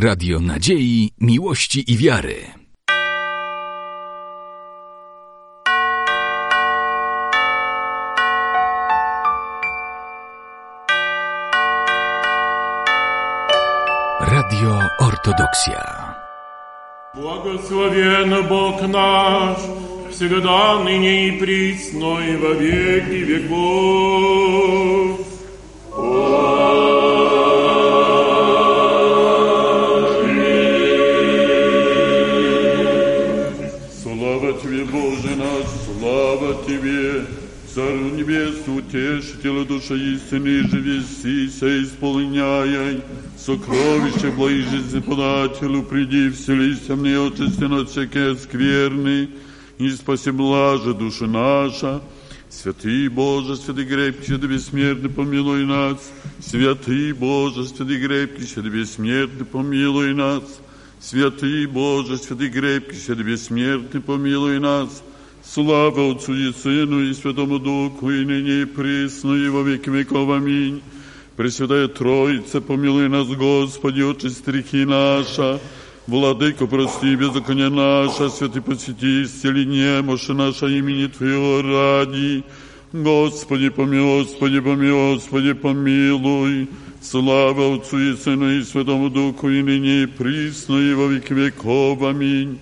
Radio Nadziei, Miłości i Wiary. Radio Ortodoksja. Благословен Бог наш, всегда, ныне и присно, и во веки веков. Истины, живи сися, исполняй, сокровище жизни подателю, приди, вселися мне, очисти от всякие скверны, и спаси блаже душа наша. Святый Боже, святый крепкий, святый бессмертный, помилуй нас. Святый Боже, святый крепкий, святый бессмертный, помилуй нас. Святый Боже, святый крепкий, святый бессмертный, помилуй нас. Слава Отцу и Сыну и Святому Духу, и ныне и присно, и во веки веков. Аминь. Пресвятая Троица, помилуй нас, Господи, очисти грехи наша. Владыко, прости беззаконие наше, святый посети, исцели немощи наше имени Твоего ради. Господи, помилуй, Господи, помилуй, Господи, помилуй. Слава Отцу и Сыну и Святому Духу, и ныне и присно, и во веки веков. Аминь.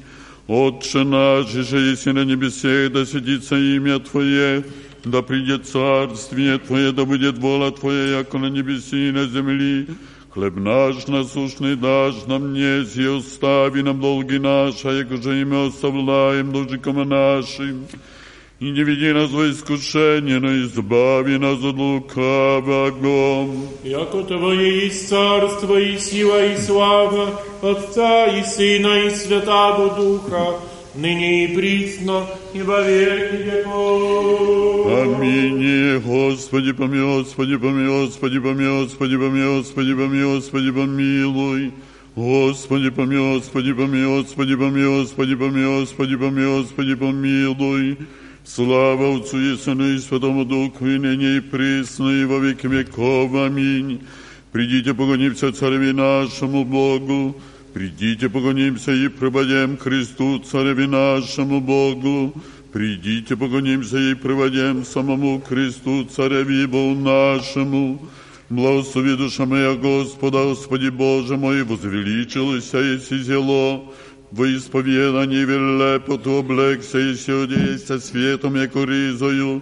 Отче наш, же есть на небесе, да светится имя Твое, да придет царствие Твое, да будет воля Твоя, яко на небеси и на земли. Хлеб наш насущный дашь нам днесь, и остави нам долги наши, яко же и мы оставляем должникам нашим. И не веди нас во искушение, но избави нас от лукавого. Яко Твое есть царство, и сила, и слава, Отца и Сына, и Святаго Духа, ныне и присно, и во веки веков. Аминь. Господи, помилуй, Господи, помилуй, Господи, помилуй, Господи, помилуй, Господи, помилуй, Господи, помилуй. Господи, помилуй, Господи, помилуй, Господи, помилуй, Господи, помилуй, Господи, помилуй, Господи, помилуй. Слава Отцу и Сыну и Святому Духу, и ныне и присно, и во веки веков. Аминь. Придите, погонимся Цареви нашему Богу, Придите, погонимся и преподем Христу, Цареви нашему Богу. Придите, погонимся и приводим самому Христу, Цареви Богу нашему. Благослови душа моя Господа, Господи Боже мой, возвеличилося еси зело, во исповедании велепоту облегся и одеяся светом, яко ризою,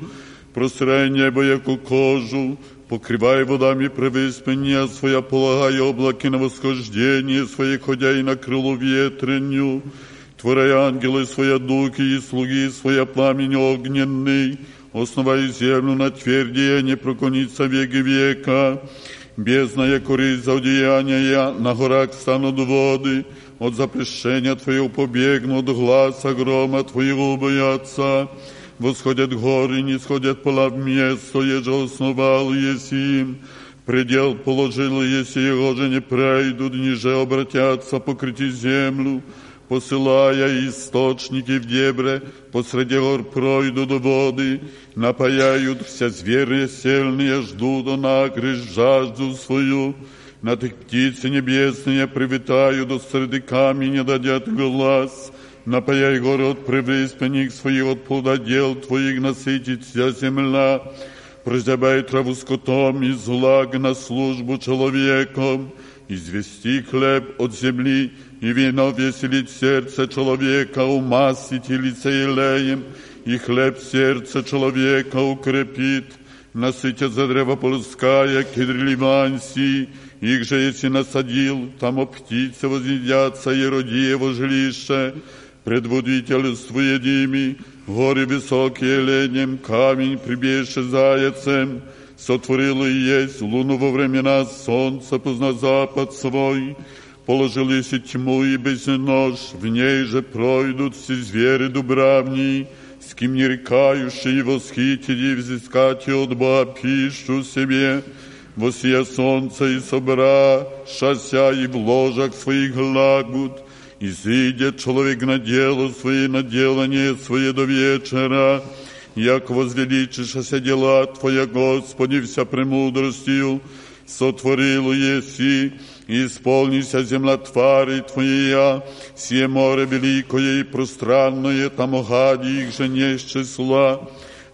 простирай небо, яко кожу, покрывай водами превыспения своя, полагай облаки на восхождение свои, ходя и на крылу ветренью, Творяй ангелы свои духи и слуги своя пламень огненный, основай землю на твердие, не проклонится веки века. Бездна, яко риза одеяния, на горах станут воды, от запрещения Твоего побегну, от гласа грома Твоего боятся. Восходят горы, не сходят пола в место, еже основал еси. Предел положил еси, его же не пройдут, ниже обратятся покрыти землю посылая источники в дебре, посреди гор пройдут воды, напаяют все звери сильные, ждут накрыть жажду свою. На tych птицы небесные привитают, до среди камня дадят глаз. Напаяй горы от привыспенник своих, от плододел твоих насытит вся земля. Прозябай траву скотом и злаг на службу человеком. Извести хлеб от земли, и вино веселит сердце человека, умастить лице елеем, и хлеб сердце человека укрепит. Насытят за древо полская, кедр ливанси, их же если насадил, там о птицы вознедятся, и роди его жилище. Предводительству едими, горы высокие ленем, камень прибежище заяцем, сотворил и есть луну во времена солнца, позна запад свой, положил еси тьму и безнож, в ней же пройдут все звери дубравни, с кем не рекающие восхитить и взыскать от Бога пищу себе, восия солнце и собра, шася и в ложах своих глагут, изыдет человек на дело свое, на делание свое до вечера, як возвеличишься дела Твоя, Господи, вся премудростью, сотворил еси, и исполнися земля твари Твоя, сие море великое и пространное, там гади их же не числа,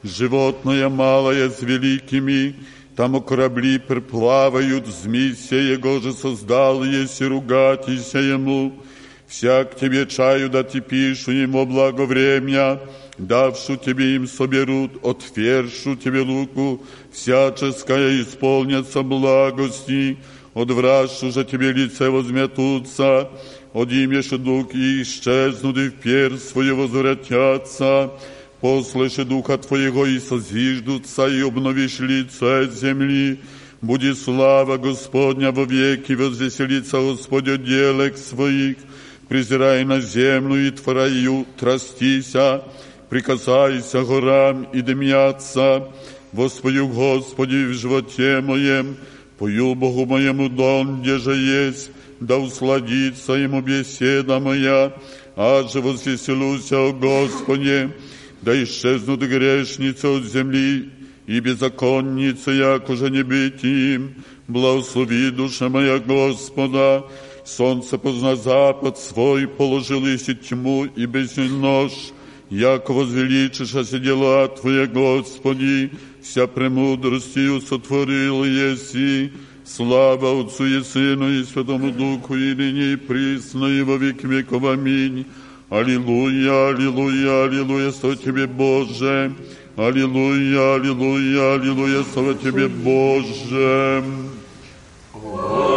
животное малое с великими, там корабли приплавают, змей его же создал, если ругатися ему, всяк тебе чаю да ти пишу ему благо время, давшу тебе им соберут, отвершу тебе луку, всяческая исполнятся благости, одвращу же тебе лице возметутся, одимешь дух и исчезнут, и в пер свою возвратятся, послыши духа твоего и созиждутся, и обновишь лице земли, Буди слава Господня во веки, возвеселится Господь о делах своих, презирай на землю и твораю, трастися, прикасайся горам и дымятся, воспою Господи в животе моем, пою Богу моему дом, где же есть, да усладится ему беседа моя, а же возвеселуся о Господе, да исчезнут грешницы от земли, и беззаконницы, як уже не быть им, благослови душа моя Господа, солнце позна запад свой, положил и тьму и без нож, як возвеличишься дела Твоя, Господи, вся премудростью сотворил еси, слава Отцу и Сыну и Святому Духу, и ныне и присно, и во век веков. Аминь. Аллилуйя, аллилуйя, аллилуйя, слава Тебе, Боже. Аллилуйя, аллилуйя, аллилуйя, слава Тебе, Боже. Милом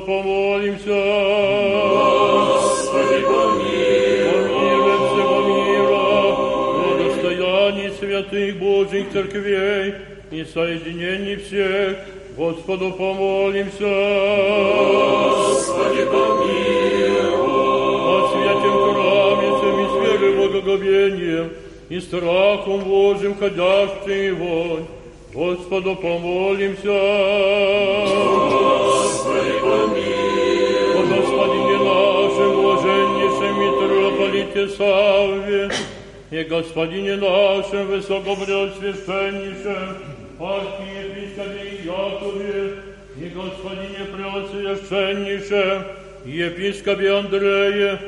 помолимся. Господи, помилуй всего мира, благостояние святых Божьих церквей и соединений всех. Господу помолимся. О святем храме, всем и с верой благоговением, и страхом Божьим ходящий его, Господу помолимся. Господи, помилуй. О Господине нашем, блаженнейшем митрополите Савве, и Господине нашем, высокопреосвященнейшем, архиепископе Якове, и Господине преосвященнейшем, епископе Андрее,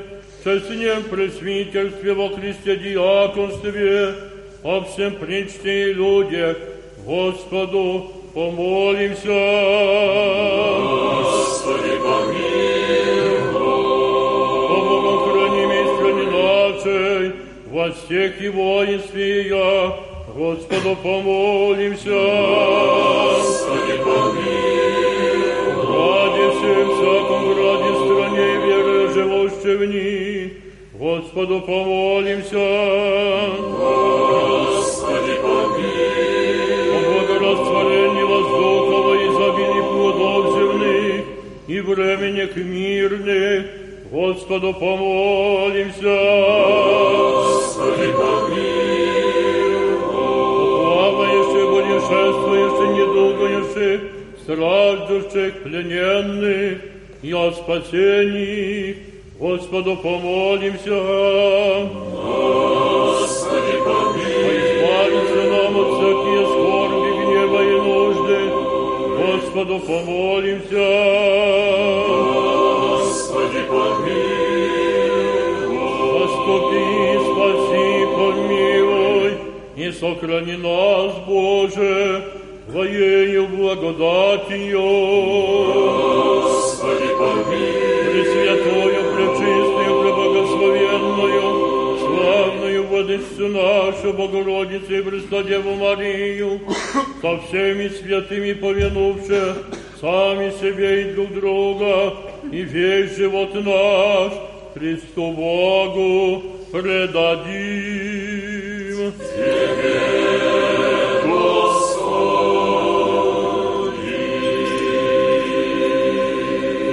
честнем пресвительстве во Христе диаконстве, о всем причте и людях, Господу помолимся. Господи, помилуй. О Богом храним и стране нашей, во всех и воинстве я, Господу помолимся. Господи, помилуй. Ради всем всяком граде, стране и веры, живущей в ней, Господу помолимся. Господи, и временек мирных, Господу помолимся. Господи, помилуй. Плавающих, путешествующих, недугающих, страждущих, плененных, и о спасении, Господу помолимся. Господи, Господу помолимся. Господи, помилуй. Заступи, спаси, помилуй, и сохрани нас, Боже, Твоею благодатью. Господи, помилуй. Владычцу нашу, Богородицу и Престодеву Марию, со всеми святыми повинувши, сами себе и друг друга, и весь живот наш Христу Богу предадим.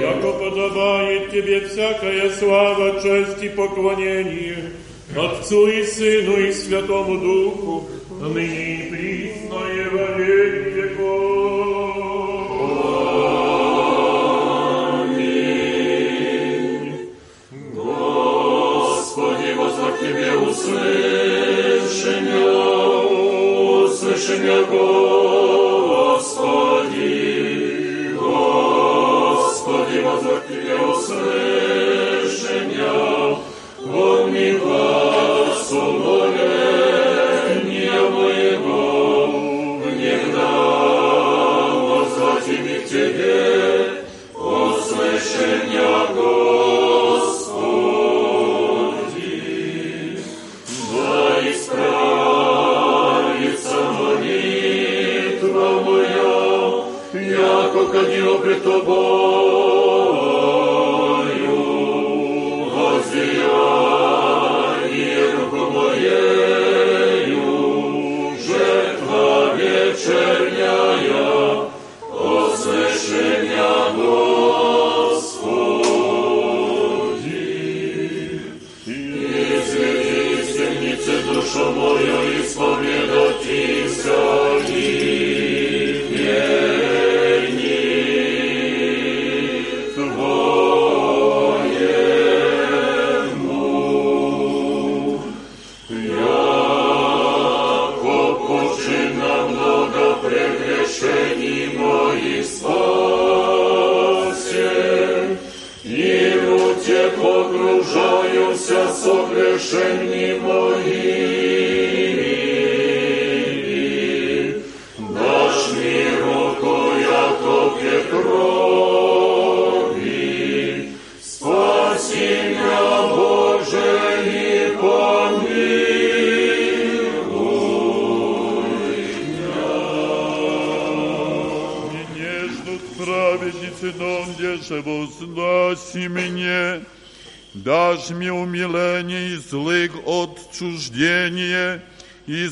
Яко подобает Тебе всякая слава, честь и поклонение, Отцу и Сыну и Святому Духу, а ныне и присно и во веки веков. Аминь. Господи, возло Тебе услышь меня, услышь меня, Господи.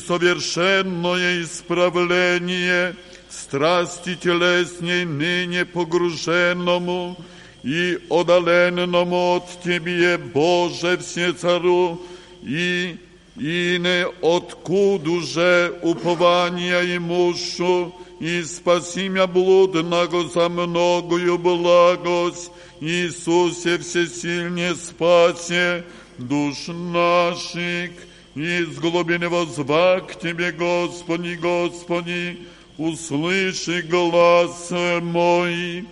Совершенное исправление страсти телесней ныне погруженному и одаленному от Тебе, Боже, все цару, и и не откуда же упования имушу, и спаси меня блудного за многою благость, Иисусе всесильне спасе душ наших, из глубины возва к Тебе, Господи, Господи, услыши глаз мой.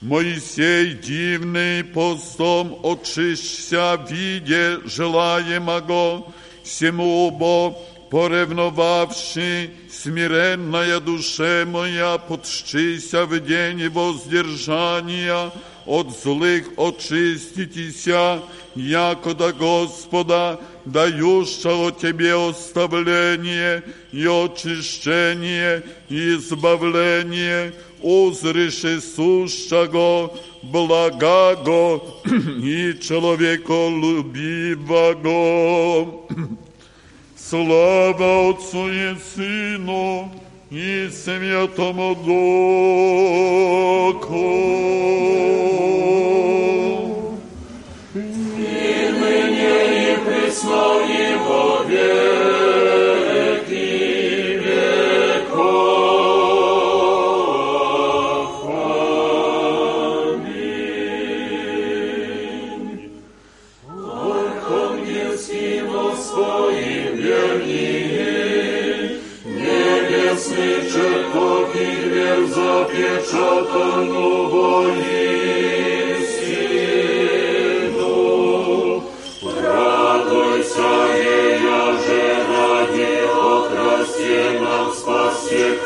Моисей дивный постом очищся, виде желаемого, всему бо поревновавши, смиренная душе моя, подщися в день воздержания, от злых очиститеся, якода Господа, дающего Тебе оставление и очищение и избавление, узриши сущего, благого и человеколюбивого. Слава Отцу и Сыну и Святому Духу. И пресно и во веки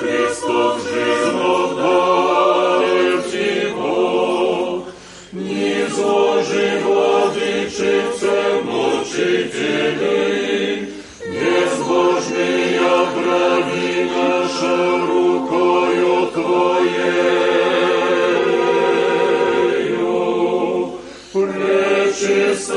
Христос жизнь дарит его. Низложи владычице мучители, безбожные брави наша рукою Твоею. Пречистая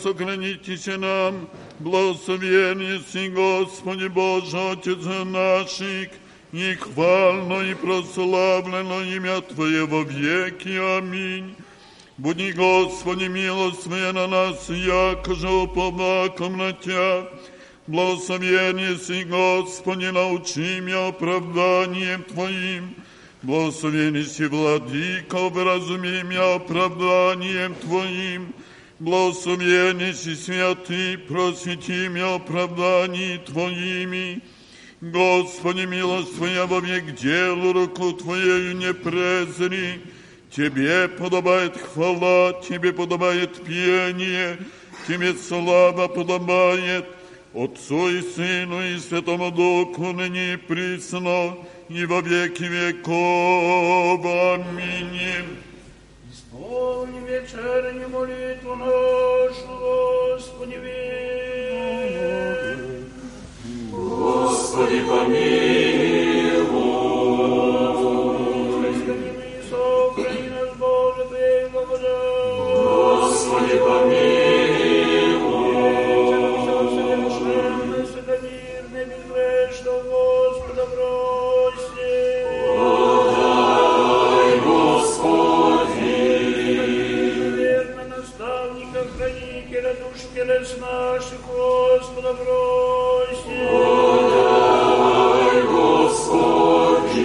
греха сохранитесь нам, благословение си, Господи Боже, Отец наших, и хвально и прославлено имя Твое во веки. Аминь. Буди, Господи, милость на нас, яко же уповаком на Тя. Благословение си, Господи, научи меня оправданием Твоим. Благословение си, Владыка, вразуми меня оправданием Твоим. Благословение си, Святый, просвети меня оправданием Твоими. Господи, милость Твоя во век делу, руку Твоею не презри. Тебе подобает хвала, Тебе подобает пение, Тебе слава подобает, Отцу и Сыну и Святому Духу, ныне присно, и во веки веков. Аминь. Исполни вечернюю молитву нашу, Господи, верь. Господи, помилуй. Христианин и сохрани нас, Боже, Твоей благодати. Господи, помилуй. Душ телес наших, Господа просим. Дай, Господи.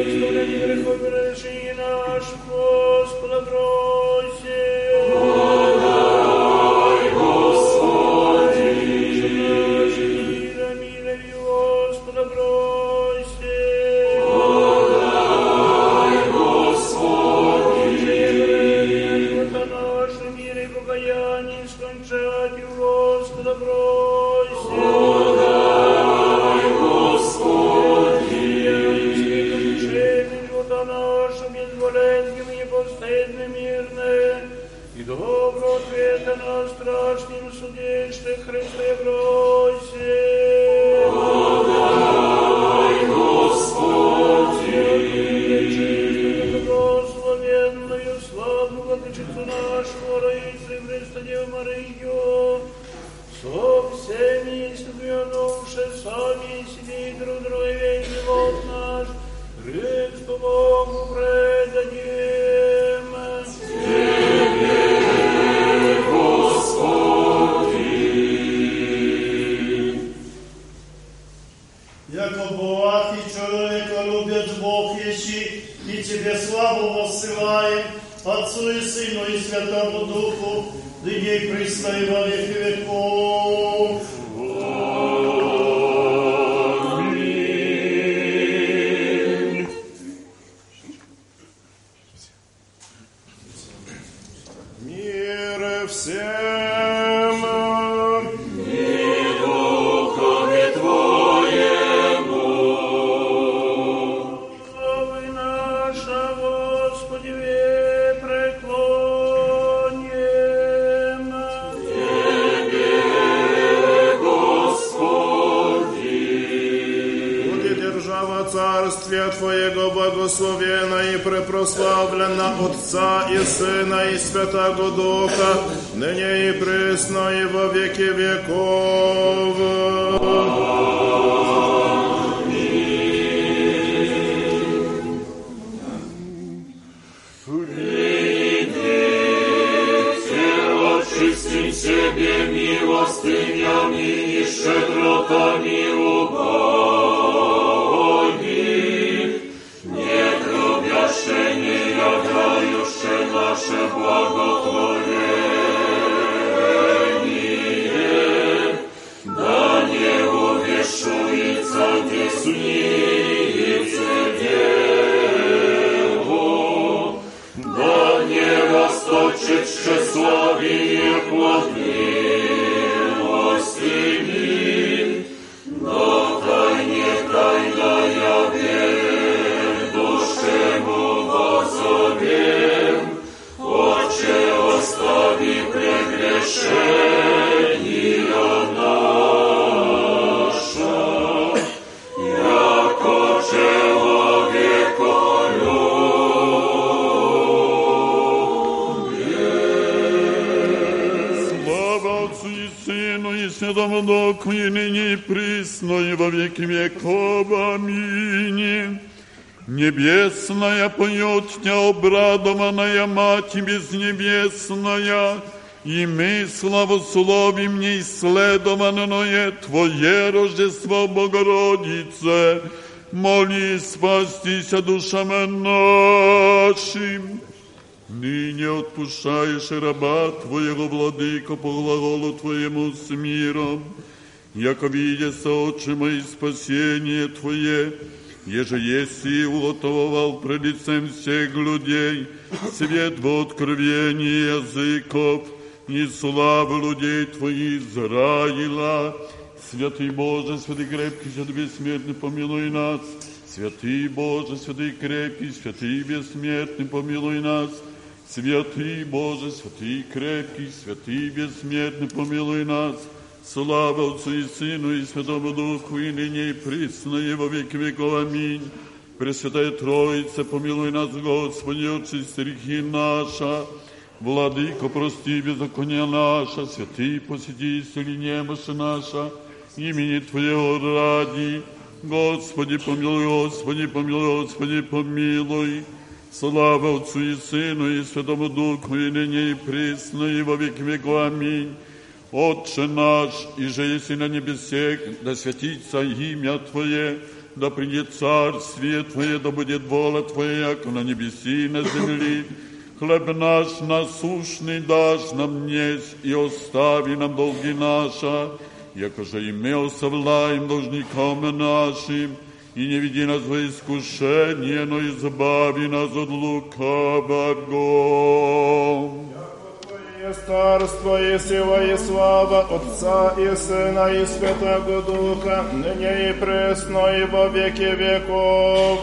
Оставляй грехов и решений наших, Господа просим. И добро ответа на страшном суде, что Христе просим. Дай, Господи. Благословенную, славную владычицу нашего, Раису Христа Деву Марию, со всеми исповедовавши сами себе и друг друга весь живот наш, Христу Богу предадим. Поет тебя, обрадованная Мать безнебесная, и мы славословим неисследованное Твое Рождество Богородице, моли спастися душам нашим. Ныне отпущаешь раба Твоего, Владыка, по глаголу Твоему с миром, яко видится, Отче мои, спасение Твое, еже еси уготовал пред лицем всех людей свет в откровении языков и славу людей Твоих Израиля. Святый Боже, святый крепкий, святый бессмертный, помилуй нас. Святый Боже, святый крепкий, святый бессмертный, помилуй нас. Святый Боже, святый крепкий, святый бессмертный, помилуй нас. Слава Отцу и Сыну и Святому Духу, и ныне и присно, и во веки веков. Аминь. Пресвятая Троица, помилуй нас, Господи, очисти грехи наша. Владыко, прости беззаконие наша, святый, посети, исцели немощи наша, имени Твоего ради. Господи, помилуй, Господи, помилуй, Господи, помилуй. Слава Отцу и Сыну и Святому Духу, и ныне и присно, и во веки веков. Аминь. Отче наш, и же если на небесех, да святится имя Твое, да придет царствие Твое, да будет воля Твоя, как на небеси и на земли. Хлеб наш насущный дашь нам днесь, и остави нам долги наши, яко же и мы должникам нашим, и не веди нас во искушение, но избави нас от лукавого. Твое царство и сила и слава Отца и Сына и Святого Духа, ныне и пресно и во веки веков.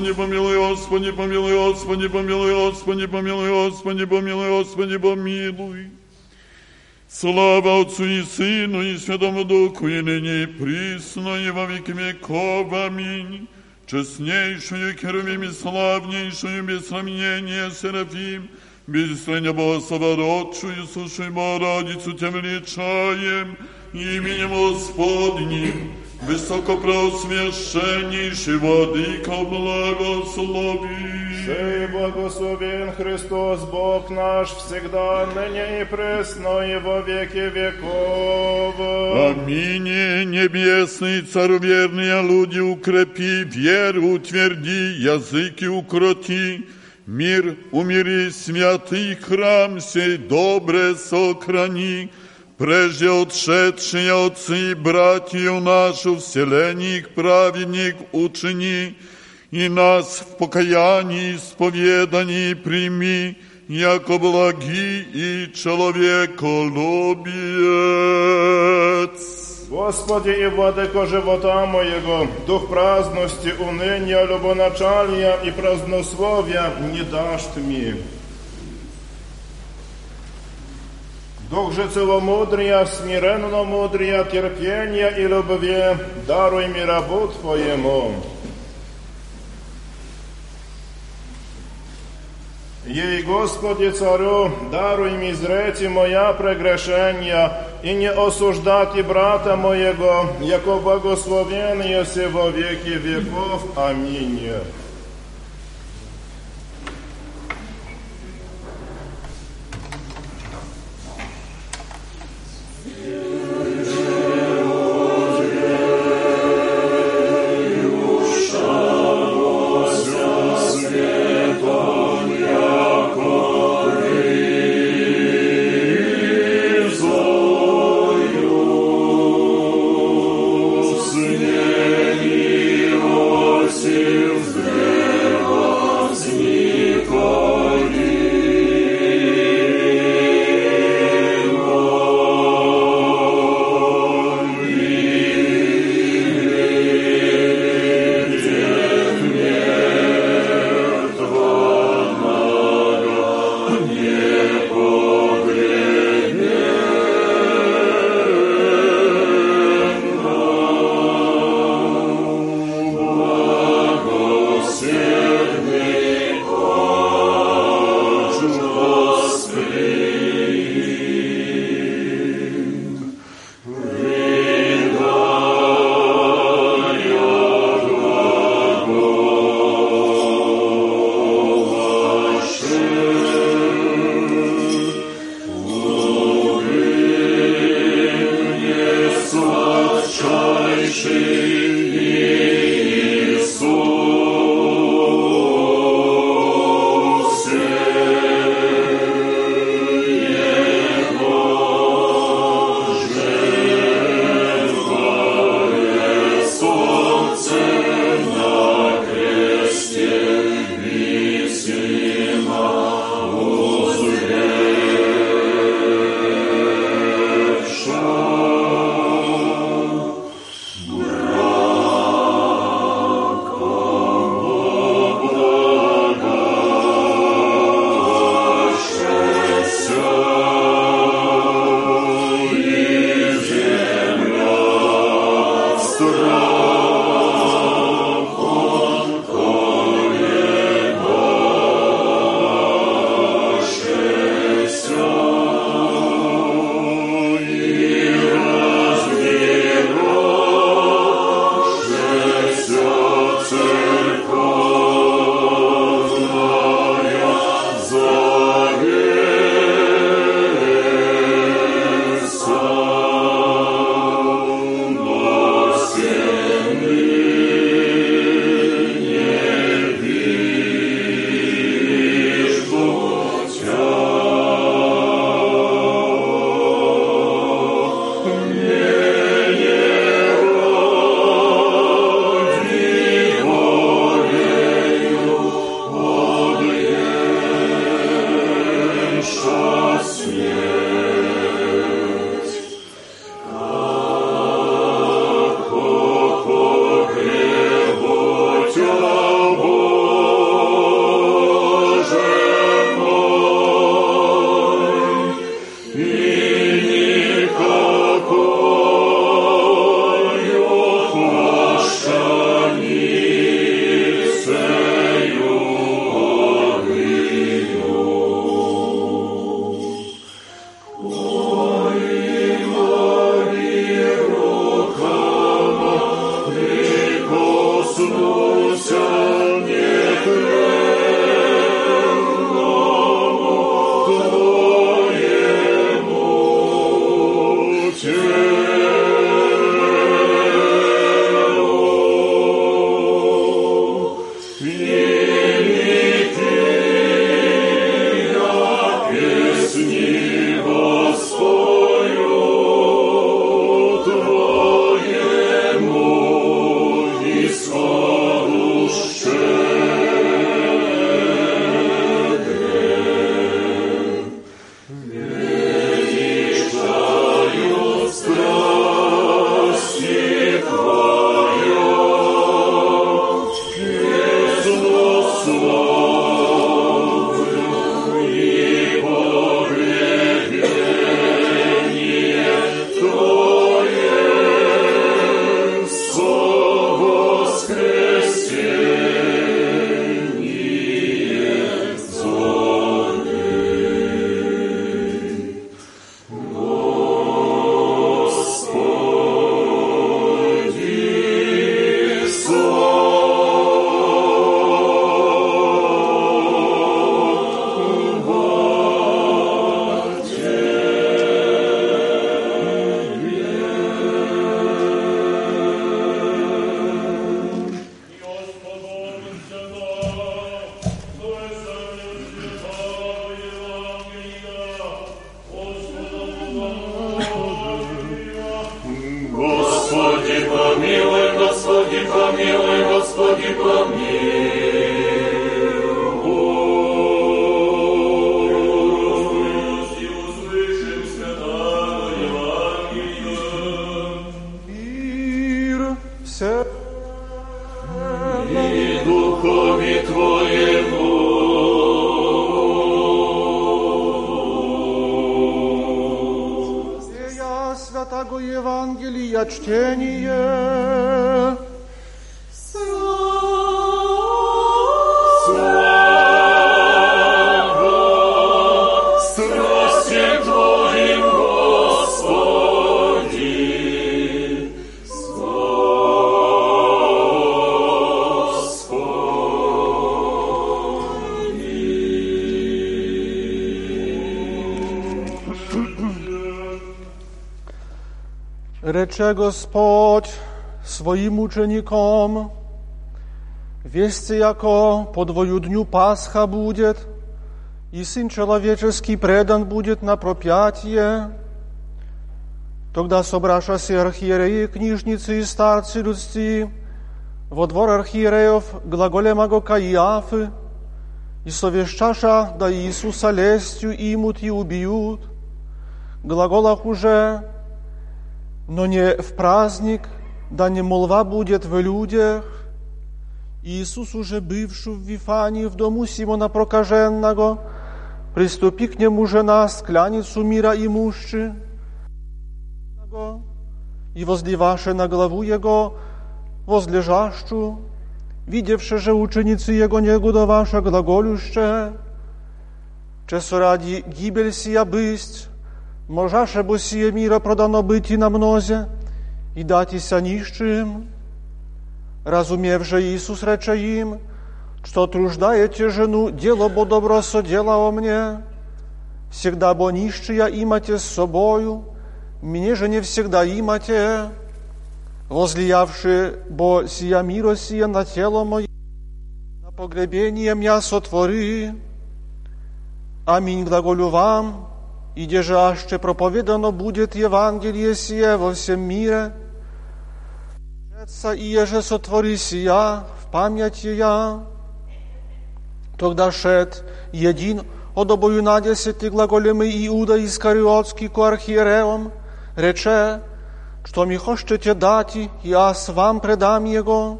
Господи, помилуй, Господи, помилуй, Господи, помилуй, Господи, помилуй, Господи, помилуй, Господи, помилуй. Слава Отцу и Сыну и Святому Духу, и ныне и присно, и во веки веков. Аминь. Честнейшую Херувим и славнейшую без сравнения Серафим, Бездействование Богослова родшую, слушай Богородицу, тем величаем, именем Господним, высокопросвященнейший Владыка, благослови. Сей благословен Христос, Бог наш, всегда, ныне и пресно, и во веки веков. Аминь. Небесный Царь верные люди, укрепи, веру утверди, языки укроти, мир умири, святый храм сей добре сохрани, прежде отшедшие отцы и братья нашу, вселенник праведник учини, и нас в покаянии исповедании прими, яко благи и человеколюбец. Господи и Владыко живота моего, дух праздности, уныния, любоначалия и празднословия не дашь мне. Дух же целомудрия, смиренно мудрия, терпения и любви, даруй мне рабу Твоему. Ей, Господи, Царю, даруй ми зрети моя прегрешения и не осуждать и брата моего, яко благословен еси во веки веков. Аминь. Recze Gospodź swoim uczenikom, wieście jako po dwoju dniu Pascha будет, и Сын Человеческий предан будет на пропятие. Тогда собрашася архиереи, книжницы и старцы людсти, во двор архиереев глаголемаго Каиафы, и совещаша да Иисуса лестью имут и убьют. Глаголах уже, но не в праздник, да не молва будет в людях. Иисус уже бывший в Вифании в дому Симона Прокаженного, приступи к нему жена скляницу мира имущи, и возливаше на главу его возлежащу, видевши же ученицы его негодоваша глаголюще, че со ради гибель сия бысть, можаше бо сие мира продано быть и на мнозе, и датися нищим. Разумевши Иисус рече им, что труждаете жену, дело бо добро о мне, всегда бо нищия имате с собою, мне же не всегда имате, возлиявши бо сия миро сия на тело мое, на погребение мя сотвори. Аминь глаголю вам, иде же аще проповедано будет Евангелие сие во всем мире, Отца и еже сотвори сия в память я. Тогда шед един от обою на десети глаголеми Иуда Искариотский ко архиереом, рече, что ми хочете дати, и аз вам предам его.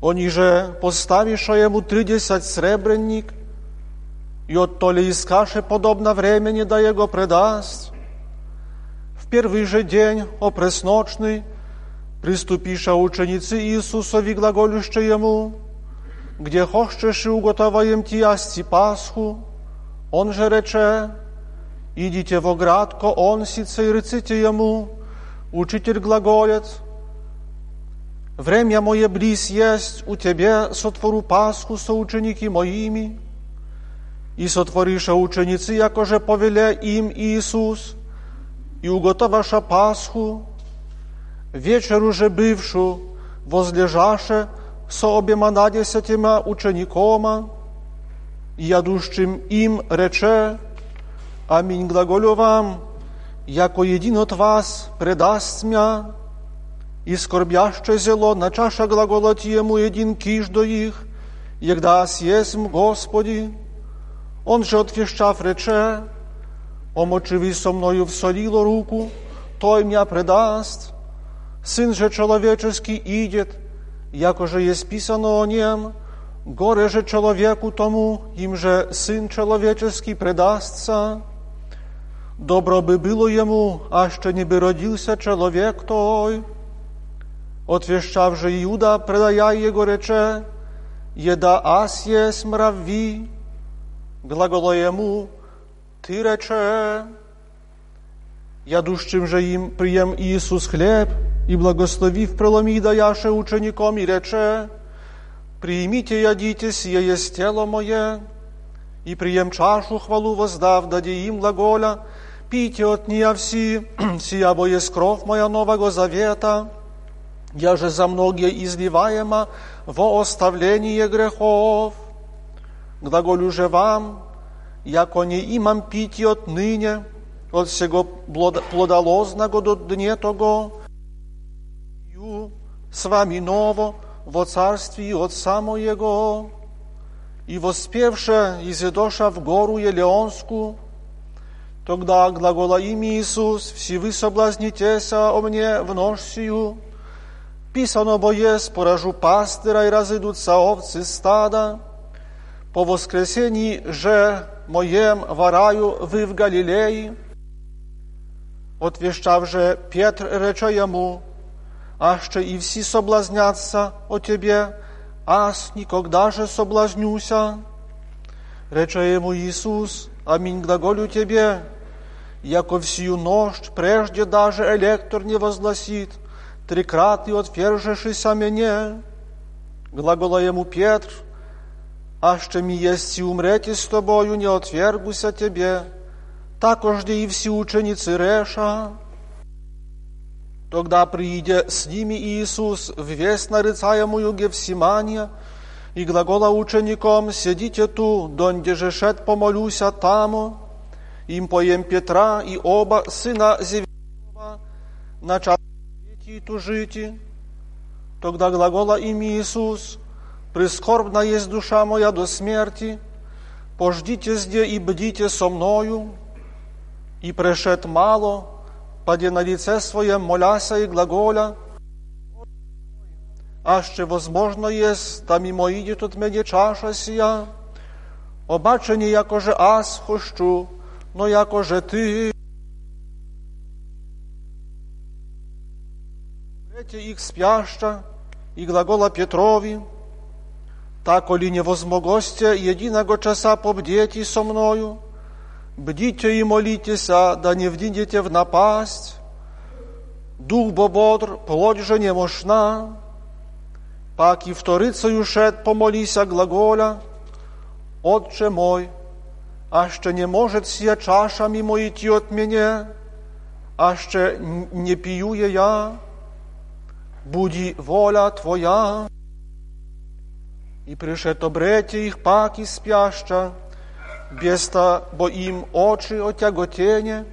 Они же поставиша ему тридесять сребреник, и от то ли искаше подобно времени, да его предаст. В первый же день, о пресночный, приступиша ученицы Иисусови глаголюще ему, где хочешь и уготоваем ти асти Пасху, он же рече, идите в оградко, он сице и реците ему, учитель глаголет, время мое близ есть, у тебе сотвору Пасху со ученики моими, и сотвориша ученицы, якоже повеле им Иисус, и уготоваша Пасху, вечер уже бывшу, возлежаше со обема надесятима ученикома, ядущим им рече, Аминь глаголю вам, яко един от вас предаст мя, и скорбяще зело на чаша глаголот ему един киш до их, егда съесм Господи. Он же отвещав рече, омочиви со мною в солило руку, той мя предаст. Сын же человеческий идет, яко же есть писано о нем, горе же человеку тому, им же Сын человеческий предастся. Добро бы было ему, а ще не бы родился человек той. Отвещав же Иуда, предая его рече, еда аз есть мрави, глаголо ему, ты рече, ядущим же им прием Иисус хлеб, и благословив преломи даяше учеником и рече, «Примите, ядите, сие есть тело мое, и прием чашу хвалу воздав, даде им глаголя, пейте от нея все, сия бо есть кровь моя нового завета, я же за многие изливаема во оставление грехов. Глаголю же вам, яко не имам пить отныне, от всего плодолозного до дне того, с вами ново во царстве Отца моего. И воспевше изедоша в гору Елеонскую, тогда глагола им Иисус, все вы соблазнитеся о мне в нож сию, писано бо есть, поражу пастыра и разыдутся овцы стада, по воскресении же моем вараю вы в Галилеи. Отвещав же Петр рече ему, а ще и все соблазнятся о тебе, аз никогда же соблазнюся. Рече ему Иисус, аминь глаголю тебе, яко всю ночь прежде даже электор не возгласит, трикрат и отвержешися мне. Глагола ему Петр, а ще ми есть и умрети с тобою, не отвергуся тебе, також де и все ученицы реша. Тогда прииде с ними Иисус в весть нарицаемую Гефсимания, и глагола учеником, сидите ту, донде же шед помолюся тамо, им поем Петра и оба сына Зеведова, начал и тужити. Тогда глагола им Иисус, прискорбна есть душа моя до смерти, пождите зде и бдите со мною, и прешет мало, паде на лице своем моляся и глаголя, а ще возможно есть, да мимо идет от меня чаша сия, обаче якоже аз хощу, но якоже ти. Третє их спяща, и глагола Петрови, так ли не возмогосте единого часа побдети со мною, Бдите и молитесь, а да не вдинете в напасть. Дух бо бодр, плоть же не мощна. Пак и вторицею шед помолися глаголя, Отче мой, а ще не может сия чаша мимо идти от меня, а ще не пью я, буди воля Твоя. И пришед обрете их паки спяща, Беста, бо им очи отяготение,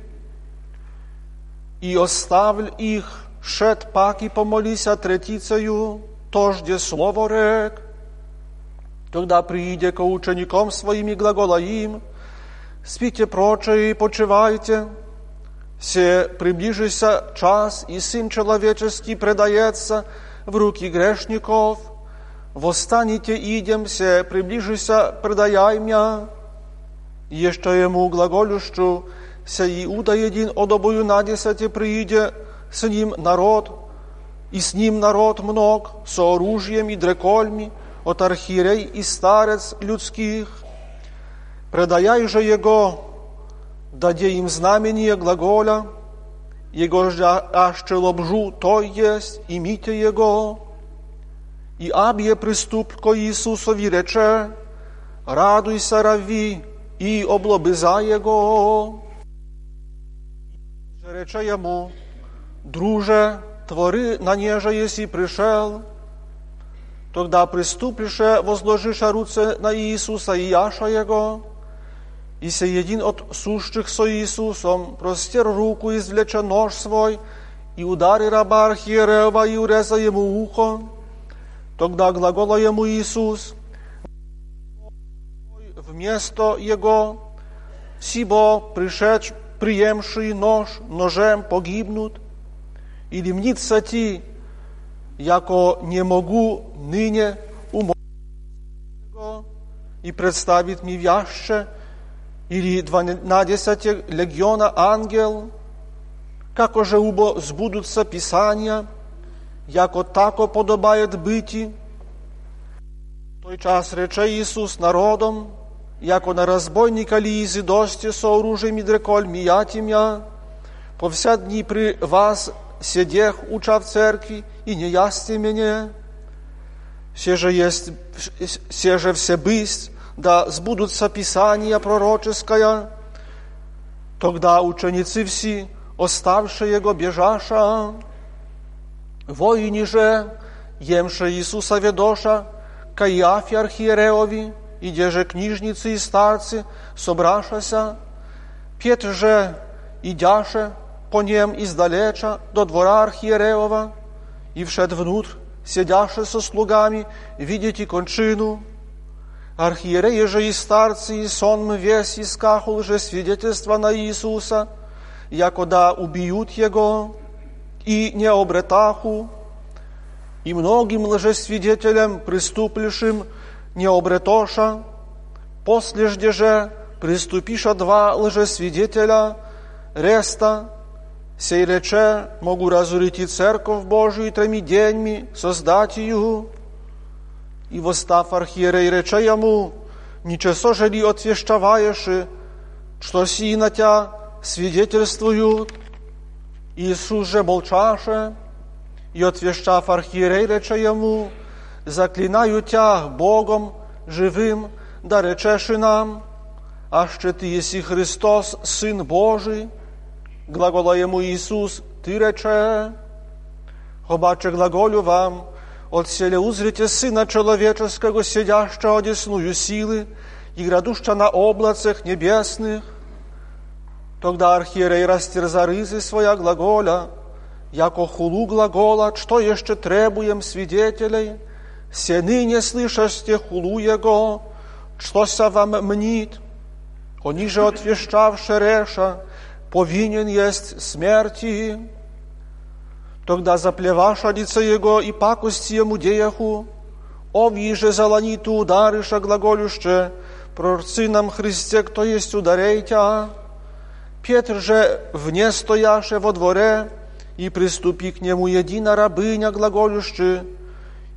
и оставль их, шед паки помолися третицею, тожде слово рек. Тогда прииде ко ученикам своими глагола им, спите проче и почивайте, все приближися час, и Сын Человеческий предается в руки грешников, восстанете идем, все приближися, меня, jeszcze jemu glagoluszczu, se i uda jeden odobою на десяти прииде, с ним народ, и с ним народ мног, с оружием и дрекольми, от архиерей и старец людских. Предаяй же его, даде им знамение глаголя, его же аще лобжу, то есть, имите его. И абье приступ ко Иисусови рече, радуйся, i oblobyzaje go. Że recze jemu, друже, твори на неже, если пришел, тогда приступише, возложиша руце на Иисуса и яша его, и се един от сущих со Иисусом, простер руку, извлече нож свой, и удари раба архиерева и уреза ему ухо. Тогда глагола ему Иисус, вместо его, сибо пришедш, приемший нож, ножем погибнут, или мнится ти, яко не могу ныне умолить и представить ми вяще, или дванадесяти легиона ангел, како же убо сбудутся Писания, яко тако подобает быти. той час рече Иисус народом, яко на разбойника ли изидости со оружием и дреколь мияти мя, по вся дни при вас седех уча в церкви, и не ясти мне. Все же есть, все же все бысть, да сбудутся Писания пророческая, тогда ученицы все, оставшие его бежаша, воини же, емше Иисуса ведоша, Каиафе архиереови, i starcy sobrasza się, Pietr, że idziasze po niem i z dalecza do dwora archiereowa i wszedł wnutr сидяше со слугами, видите кончину. Архиереи же и старцы, и сонм весь искахул же свидетельства на Иисуса, яко да убьют Его, и не обретаху, и многим лжесвидетелям, не обретоша, послежде же приступиша два лжесвидетеля, реста, сей рече, могу разорить и церковь Божию треми деньми, создать ее, и восстав архиерей рече ему, ничего же ли отвещаваешь, что си на тя свидетельствуют? Иисус же молчаше, и отвещав архиерей рече ему, заклинаю тя Богом живым, да речеши нам, а ще ты еси Христос, Сын Божий, глагола ему Иисус, ты рече, Хобаче глаголю вам, от селе узрите Сына Человеческого, сидящего одесную силы и градуща на облацах небесных. Тогда архиерей растерза рызы своя глаголя, яко хулу глагола, что еще требуем свидетелей, се ныне слышасте хулу Его, что со вам мнит, они же отвещавши реша, повинен есть смерти. Тогда заплеваша лице Его и пакости Ему деяху, ови же заланиту ударыша глаголюще, прорцы нам Христе, кто есть ударейтя. Петр же вне стояше во дворе, и приступи к нему едина рабыня глаголюще,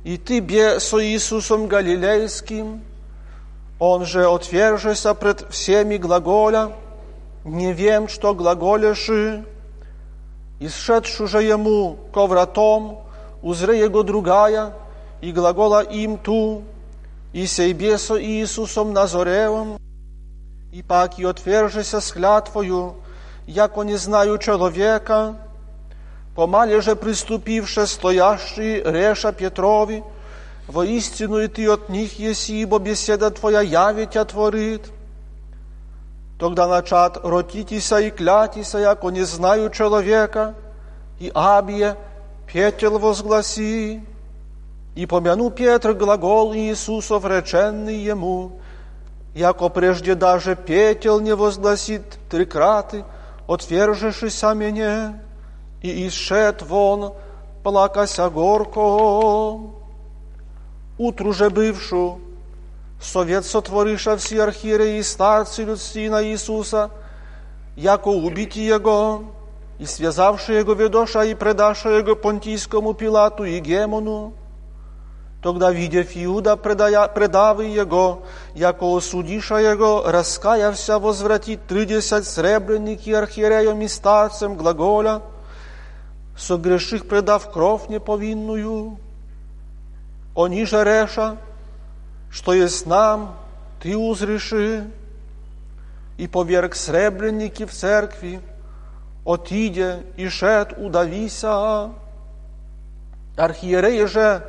и ты бе со Иисусом Галилейским, он же отвержеся пред всеми глаголя, не вем, что глаголеши, и сшедшу же ему ко вратом, узре его другая, и глагола им ту, и сей бесо Иисусом Назоревом, и пак и отвержеся с клятвою, яко не знаю человека, помале же приступивше стоящий Реша Петрови, воистину и ты от них еси, ибо беседа твоя яви тя творит. Тогда начат ротитися и клятися, яко не знаю человека, и Абия Петел возгласи, и помяну Петр глагол Иисусов, реченный ему, яко прежде даже Петел не возгласит трикраты, отвержешися меня, и исшед вон, плакася горко. Утру же бывшу, совет сотвориша всі архиереи и старцы людсти на Иисуса, яко убити Его, и связавши Его ведоша и предаша Его Понтийскому Пилату и Гемону. Тогда, видев Иуда, предавы Его, яко осудиша Его, раскаявся возвратить тридесять сребреники архиереям и старцем глаголя, согреших предав кровь неповинную. Они же реша, что есть нам, ты узреши, и поверг сребренники в церкви, отиде и шед удавися. Архиереи же,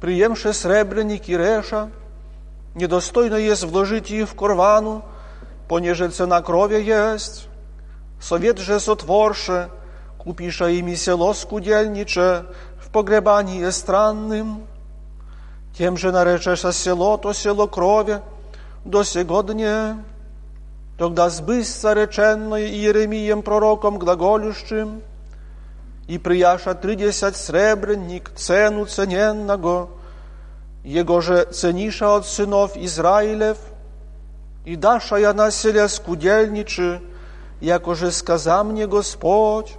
приемши сребренники реша, недостойно есть вложить их в корвану, понеже цена крови есть. Совет же сотворше, купиша ими село скудельниче, в погребании странным, тем же наречеша село, то село крови, до сего дня. Тогда сбысться реченное Иеремием пророком глаголющим, и прияша тридесять сребренник цену цененного, его же цениша от сынов Израилев, и даша я на селе скудельничи, яко же сказа мне Господь.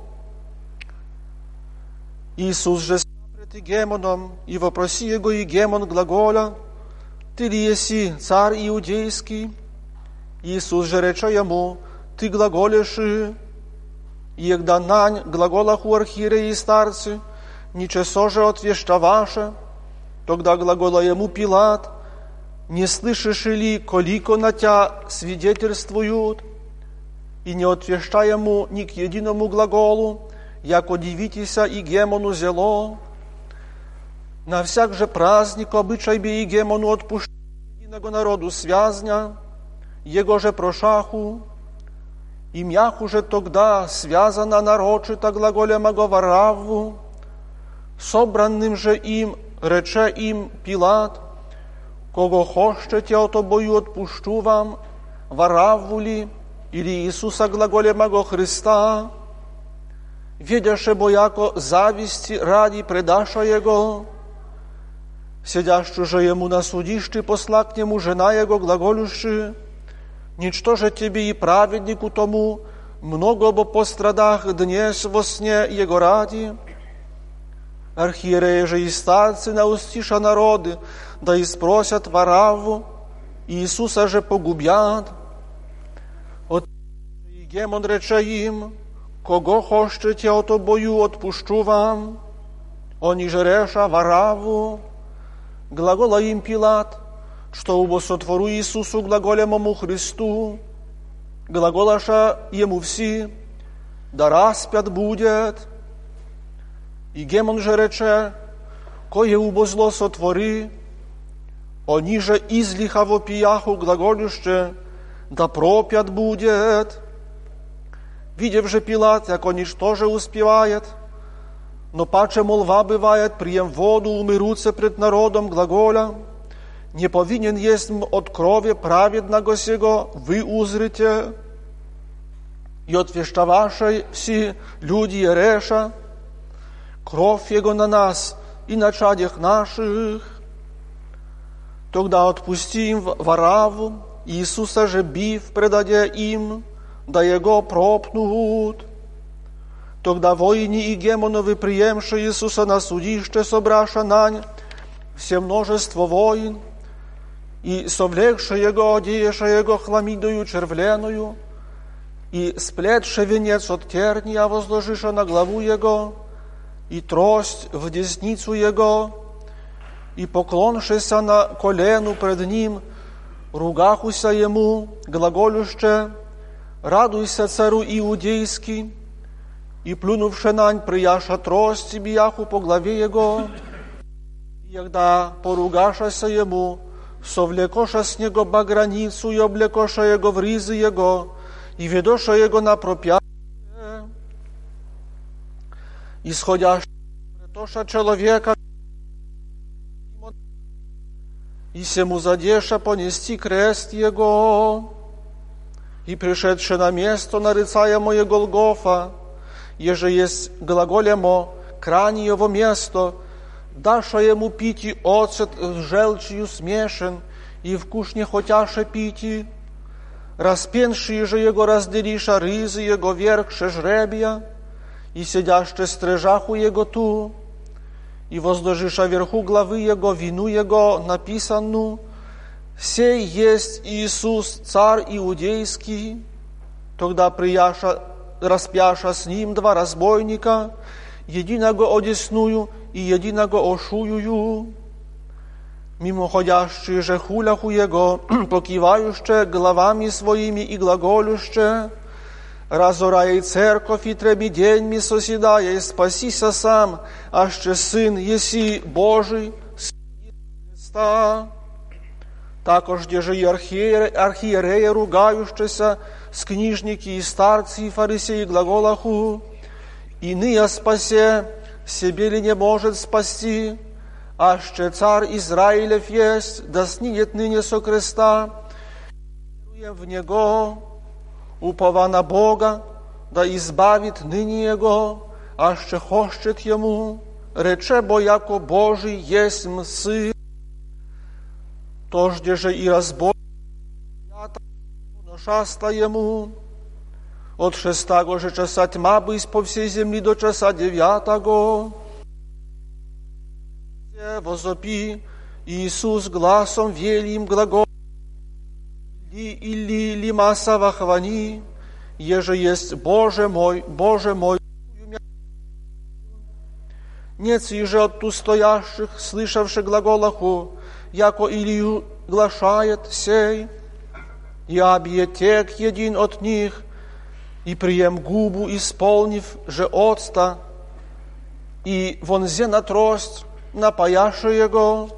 Иисус же пред Гемоном, и вопроси его и Гемон глаголя, ты ли еси царь иудейский? Иисус же рече ему, ты глаголешь, и егда нань глаголах у архиереи и старцы, ничего же отвещаваше, тогда глагола ему Пилат, не слышишь ли, колико на тя свидетельствуют, и не отвеща ему ни к единому глаголу, яко дивитеся и гемону зело. На всяк же праздник обычай би и гемону единого народу связня, его же прошаху, и мяху же тогда связана нарочито глаголем оговараву, собранным же им Рече їм Пілат, кого хочете, отобою отпущу вам, вораву ли, или Иисуса глаголемого Христа, wiedziasze bo jako zawiści radi predaša Jego, siedziaszczu, że Jemu na sudiszczy poslaknie mu żena Jego glagoluszy, Ciebie i prawedniku tomu mnogo bo po stradach dnies wo snie Jego radi, архиереи же и старцы наустиша народы, да и спросят Вараву, Иисуса же погубят. От Гемон рече им, кого хочете от обою отпущу вам, они же реша Вараву. Глагола им Пилат, что убо сотвору Иисусу глаголемому Христу, глаголаша ему все, да распят будет, Gemon że recze, koje ubo zlo sotwori, oni że izlicha w opijachu glagoliuszcze, да пропят будет. Видев же Пилат, як тоже успевает, но паче молва бывает, прием воду, умирутся пред народом глаголя, не повинен есть от крови праведного сего, вы узрите, и от вещавашей все люди реша, кровь Его на нас и на чадях наших. Тогда отпустим Вараву, Иисуса же бив предадя им, да Его пропнут. Тогда воини и гемоновы, приемши Иисуса на судище, собраша нань, все множество воин, и совлекши Его, одеяша Его хламидою червленою, и сплетши венец от терния, возложиша на главу Его, i trość w dziesnicu Jego i poklonšися na kolenu pred Nim, rugachuся Jemu, glagolušče, радуйся цару Иудейский, и плюнувши нань, прияша трость бияху по главе его, и когда поругашася ему, совлекоша с него баграницу и облекоша его в ризы его, и ведоша его на пропя исходящий тоша человека, и сему задеша понести крест его, и пришедший на место нарицаемое Голгофа, еже есть глаголемо крайне его место, даша ему пить оцет с желчью смешен, и вкус не хотяше пить, распеншие же его разделиша рызы его верхше жребия, i siedziaszcze streżachu Jego tu, i возложиша вверху главы Его вину Его написану, «Сей есть Иисус, царь иудейский». Тогда прияша, распяша с ним два разбойника, единого одесную и единого ошуюю. Mimochodящие же хуляху Его, покивающие главами своими и глаголюще, разорай церковь и треби день ми соседая, и спасися сам, аще Сын еси Божий, Сын Христа. Також, де же і архієреї ругающися, с книжники и старцы и фарисеи глаголаху, иные спасе, себе ли не может спасти, аще царь Израилев есть, да снидет ныне со креста, веруем в Него, upowa na Boga, da izbawit nyni Jego, a jeszcze choszczyt Jemu, recze, bo jako Boży jest Syn, toż że i razboj noszasta Jemu, od szestego, że czasać ma być po wsiej ziemi do czasa dziewiatego. Wozopi Иисус гласом велим глагол Ли, или лимаса вахвани, еже есть Боже мой, Боже мой. Нет же от ту стоящих, слышавших глаголаху, яко Илью глашает сей, и объетек един от них, и прием губу, исполнив же отста, и вонзе на трость, напаяше его,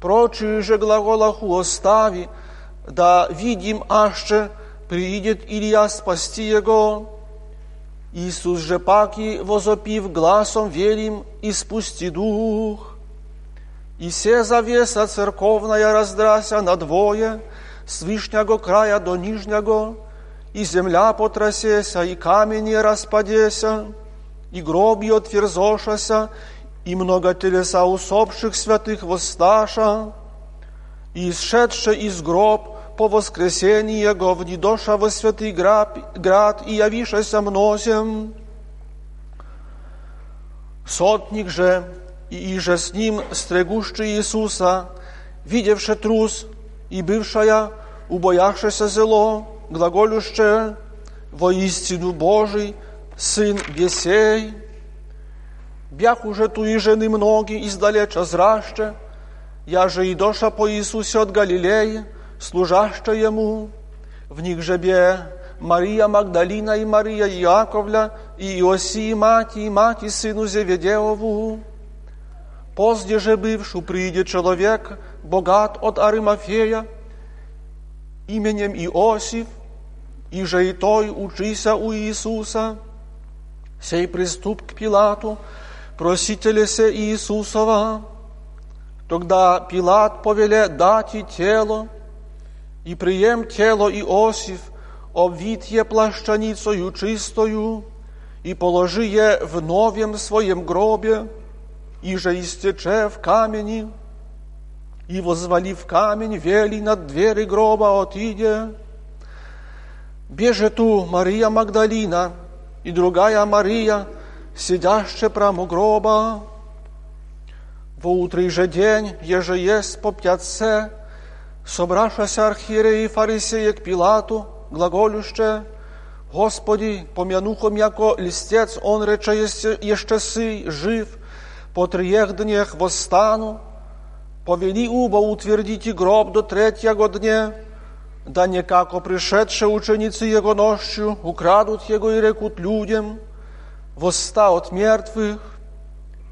прочие же глаголаху остави, да видим, аще приидет Илья спасти его. Иисус же паки возопив гласом велим и спусти дух. И се завеса церковная раздрася на двое, с вышнего края до нижнего, и земля потрясеся, и камени распадеся, и гроби отверзошася, и много телеса усопших святых воссташа, и исшедше из гроб по воскресении Его внедоша во святый град и явишеся мнозем. Сотник же и иже с ним стрегущий Иисуса, видевши трус и бывшая, убоявшися зело, глаголюще, воистину Божий, Сын Бесей, бях уже ту и жены многие издалеча зраще, я же и доша по Иисусе от Галилеи, служаща Ему, в них же бе Мария Магдалина и Мария Яковля, и Иосии мати, и мати сыну Зеведеову. Позде же бывшу придет человек, богат от Аримафея, именем Иосиф, и же и той учися у Иисуса, сей приступ к Пилату, просителе се Иисусова. Тогда Пилат повеле дати тело, и прием тело Иосиф, обвит е плащаницою чистою, и положи е в новем своем гробе, и же истече в камени, и, возвалив камень, вели над двери гроба отиде. Беже ту Мария Магдалина и другая Мария, сидяще прямо гроба. Во утрий же день, еже есть по пятце, собрашася архиереи фарисеи к Пилату, глаголюще, Господи, помянухом яко листец, он рече еще сы, жив, по триех днях восстану, повели уба утвердите гроб до третьего дня, да некако пришедшие ученицы его нощью украдут его и рекут людям, восста от мертвых,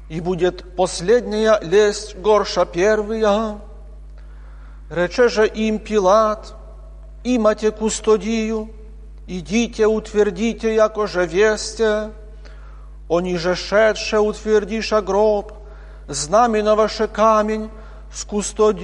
и будет последняя лесть горша первая. Рече же им Пилат, имате кустодию, идите утвердите, яко же весте, они же шедше утвердиша гроб, знаменоваше камень с кустодиею.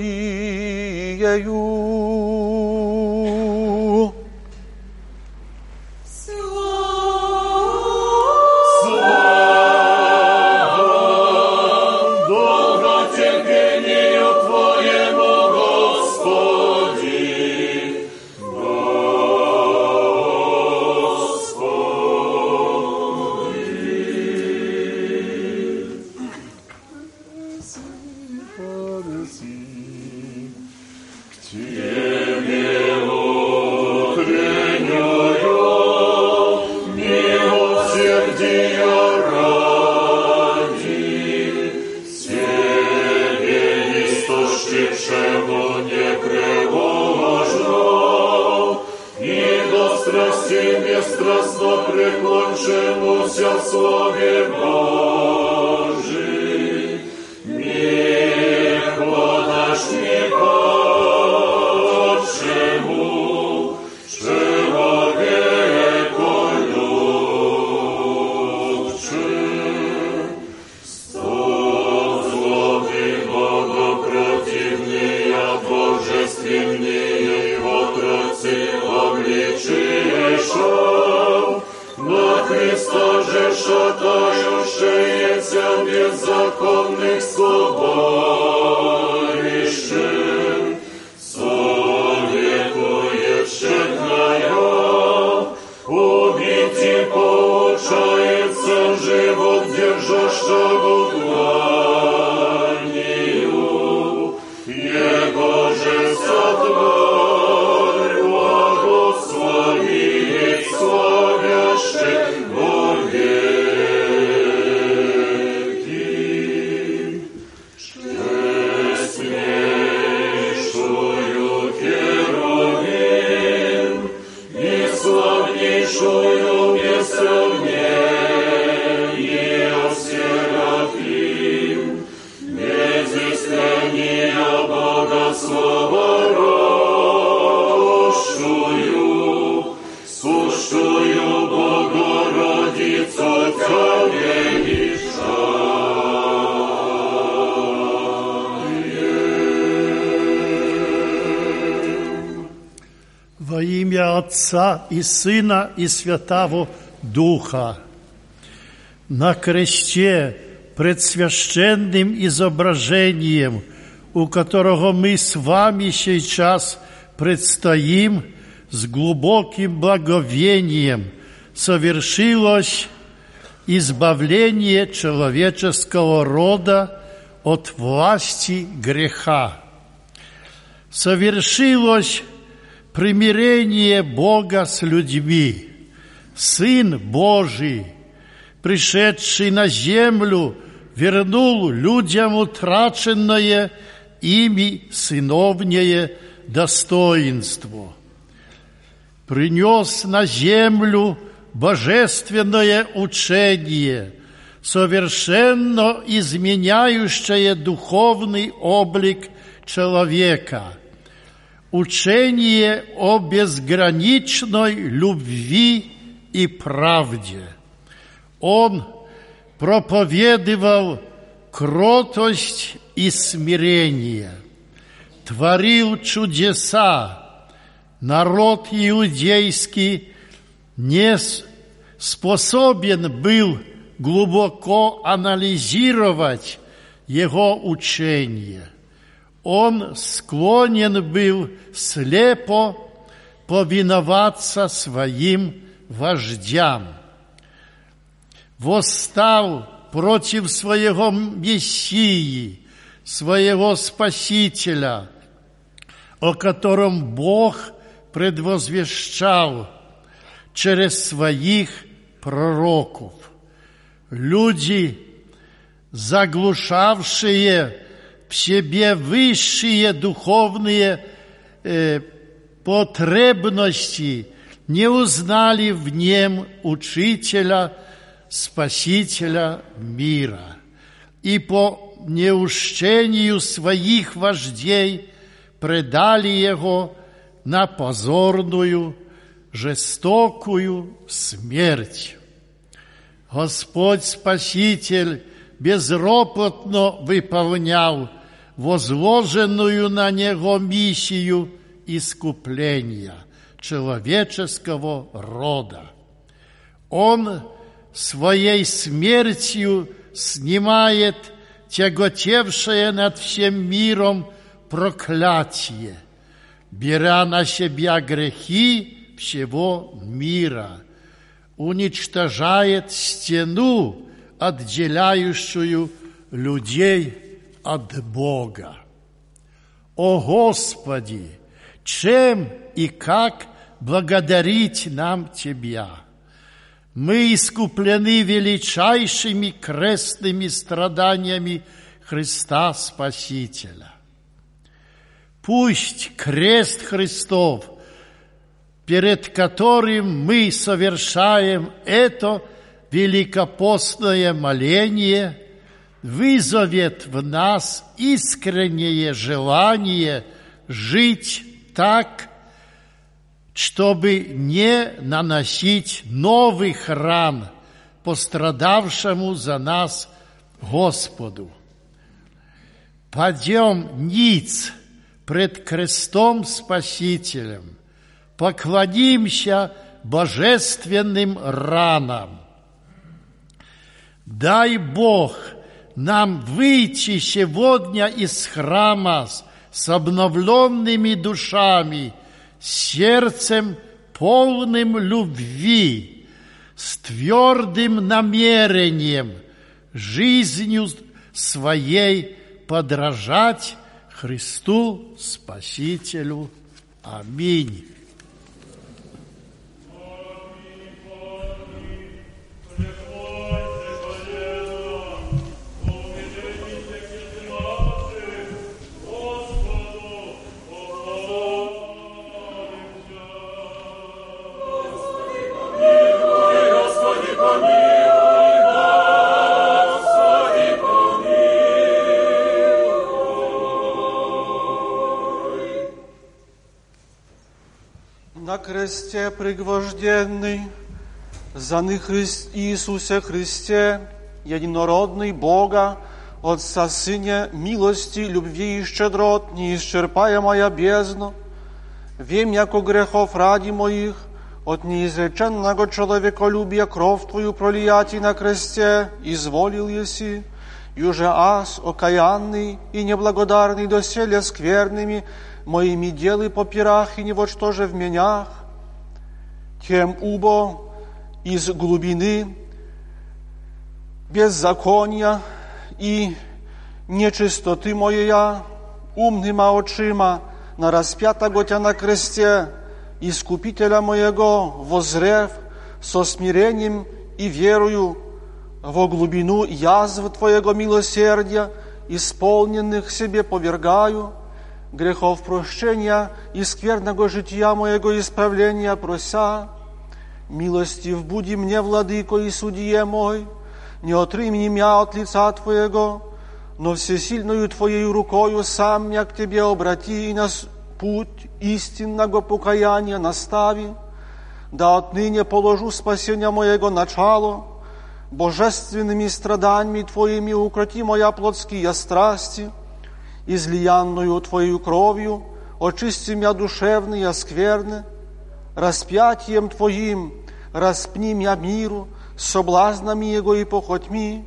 преклоншемуся беззаконных соборищем, І Сина і Святого Духа. На кресте пред священным изображением, у которого мы с вами сейчас предстоим с глубоким благовением, совершилось избавление человеческого рода от власти греха. Совершилось примирение Бога с людьми. Сын Божий, пришедший на землю, вернул людям утраченное ими сыновнее достоинство. Принес на землю божественное учение, совершенно изменяющее духовный облик человека, учение о безграничной любви и правде. Он проповедовал кротость и смирение, творил чудеса, народ иудейский не способен был глубоко анализировать его учение. Он склонен был слепо повиноваться своим вождям. Восстал против своего Мессии, своего Спасителя, о котором Бог предвозвещал – через своих пророков. Люди, заглушавшие в себе высшие духовные э, потребности, не узнали в нем учителя, спасителя мира. И по неущению своих вождей предали его на позорную жестокую смерть. Господь Спаситель безропотно выполнял возложенную на Него миссию искупления человеческого рода. Он своей смертью снимает тяготевшее над всем миром проклятие, беря на себя грехи всего мира, уничтожает стену, отделяющую людей от Бога. О Господи, чем и как благодарить нам Тебя? Мы искуплены величайшими крестными страданиями Христа Спасителя. Пусть крест Христов – перед которым мы совершаем это великопостное моление, вызовет в нас искреннее желание жить так, чтобы не наносить новых ран пострадавшему за нас Господу. Пойдем ниц пред крестом Спасителем – поклонимся божественным ранам. Дай Бог нам выйти сегодня из храма с обновленными душами, сердцем полным любви, с твердым намерением, жизнью своей подражать Христу Спасителю. Аминь. Кресте пригвожденный, за Христ Иисусе Христе, единородный Бога, Отца Сыне, милости, любви и щедрот, неисчерпаемая бездна, Wiem jako grzechów radi moich, od неизреченного человеколюбия кров Твою пролияти на кресте, изволил еси, и уже аз, окаянный и неблагодарный доселе скверными моими делы попирах и не вот что же в менях, тем убо из глубины беззакония и нечистоты моя умными очима на распятого Тя на кресте, Искупителя моего, возрев со смирением и верою во глубину язв Твоего милосердия, исполненных себе повергаю, грехов прощения и скверного жития моего исправления прося, милостив буди мне, владыко и судье мой, не отрымни меня от лица Твоего, но всесильною Твоей рукою сам меня к Тебе обрати и нас путь истинного покаяния настави, да отныне положу спасения моего начало, божественными страданиями Твоими укроти моя плотские страсти, излиянную Твою кровью, очисти меня душевные скверны, распятием Твоим распни меня миру, соблазнами Его и похотьми,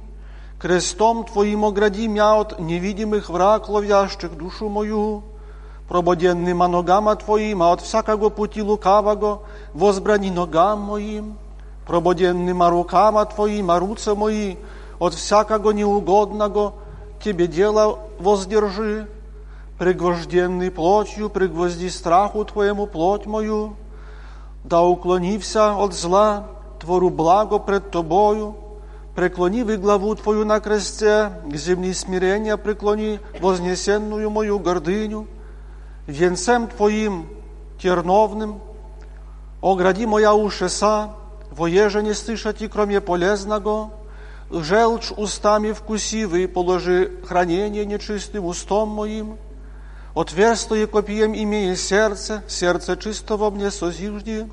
крестом Твоим огради меня от невидимых враг, ловящих душу мою, прободенными ногама Твоим, а от всякого пути лукавого возбрани ногам моим, прободенными рукама Твоим, а руце мои, от всякого неугодного Тебе дела воздержи, пригвожденный плотью, пригвозди страху Твоему плоть мою, да уклонився от зла, твору благо пред Тобою, преклони вы главу Твою на кресте, к земли смирения преклони вознесенную мою гордыню, венцем Твоим терновным, огради моя ушеса, воеже не слышать и кроме полезного, желчь устами вкусивый, положи хранение нечистым устом моим, отверстие копием имея сердце, сердце чистого мне созижди,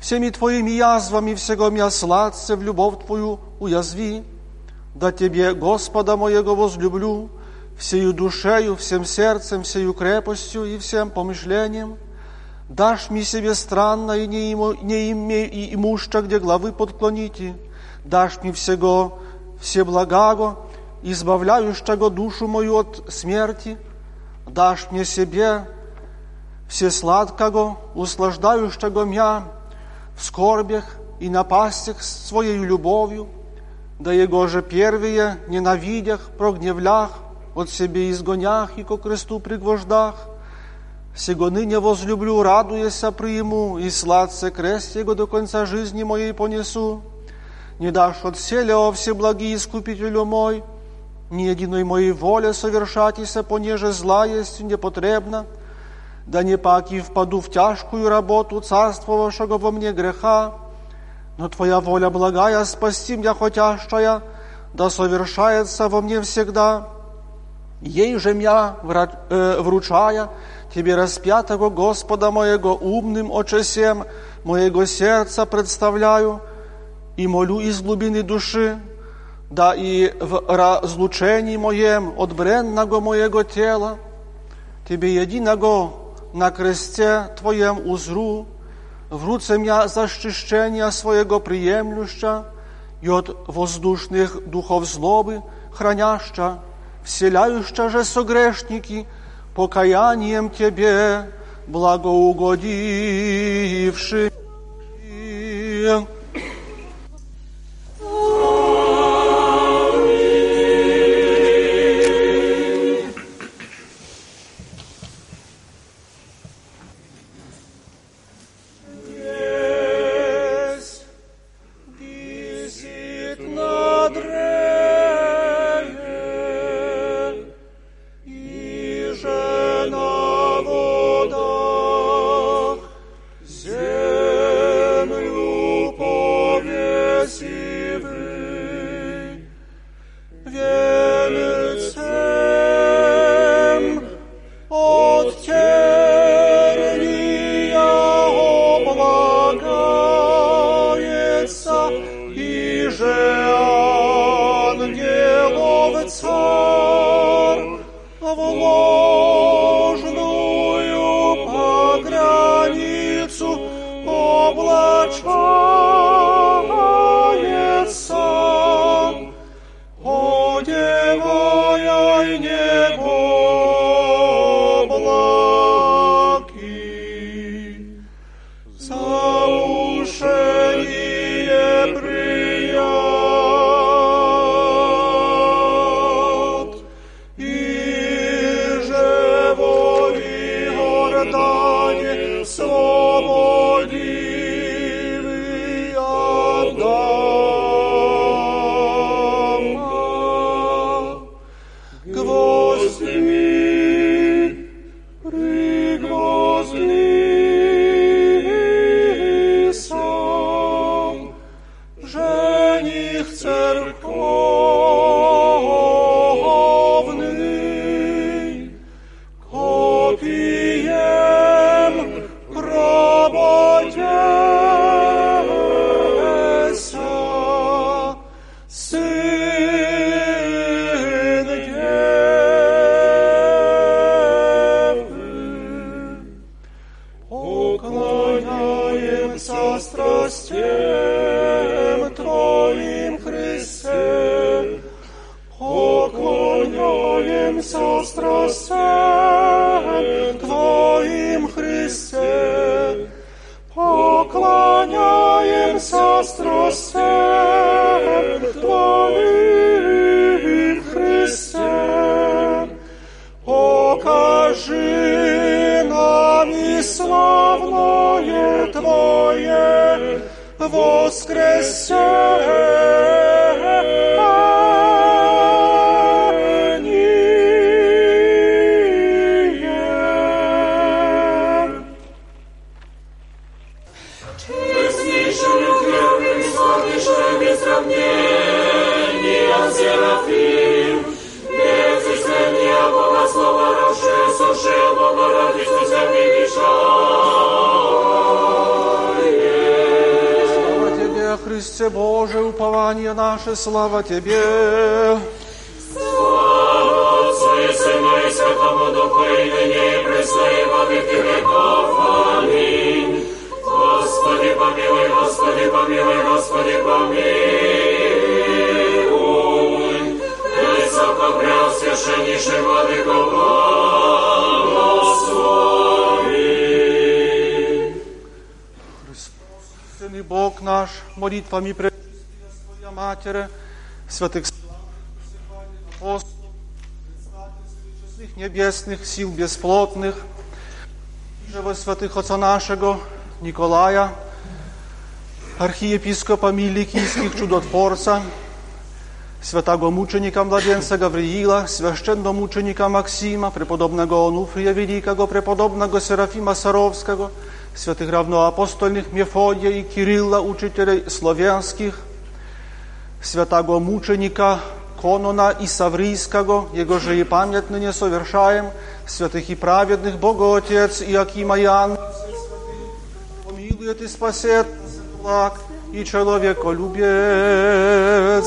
всеми Твоими язвами всего меня сладце в любовь Твою уязви, да Тебе, Господа моего, возлюблю, всею душею, всем сердцем, всею крепостью и всем помышлением, дашь мне себе странно и не, имо, и имуща, где главы подклоните, дашь мне всего все благаго, избавляющего душу мою от смерти, дашь мне себе все сладкого, услаждающего меня в скорбях и напастях своей любовью, да Его же первые ненавидях, прогневлях, от себе изгонях и ко кресту пригвождах. Сего ныне возлюблю, радуяся приму, и сладце крест Его до конца жизни моей понесу. Не дашь от селя, всеблагий Искупителю мой, ни единой моей воле совершатися, понеже зла есть непотребна, да не паки впаду в тяжкую работу царствовавшего во мне греха, но Твоя воля благая, спасти меня хотящая, да совершается во мне всегда. Ей же меня э, вручая, Тебе распятого Господа моего умным очесем моего сердца представляю и молю из глубины души, да и в разлучении моем от бренного моего тела Тебе единого на кресте Твоем узру, в руце меня защищения своего приемлюща и от воздушных духов злобы храняща, вселяюща же согрешники, покаянием Тебе благоугодивши. Страстям Твоим, Христе. Покажи нам и славное Твое воскресение. Христе Боже, упование наше, слава Тебе. Слава Отцу и Сыну и Святому Духу, и ныне и пресно, и во веки веков. Аминь. Господи, помилуй, Господи, помилуй, Господи, помилуй. Высокопреосвященнейший Владыко, благослови. Сын и Бог наш, молитвами Пречистая Своя Матери, святых апостолов, предстательствуй честных небесных сил бесплотных, же во святых Отца нашего Николая, архиепископа Миликийских чудотворца, святого мученика младенца Гавриила, священномученика Максима, преподобного Онуфрия Великого, преподобного Серафима Саровского, святых равноапостольных Мефодия и Кирилла, учителей славянских, святого мученика Конона и Саврийского, его же и память ныне совершаем, святых и праведных Богоотец Иакима и Анна, помилует и спасет благ и человеколюбец.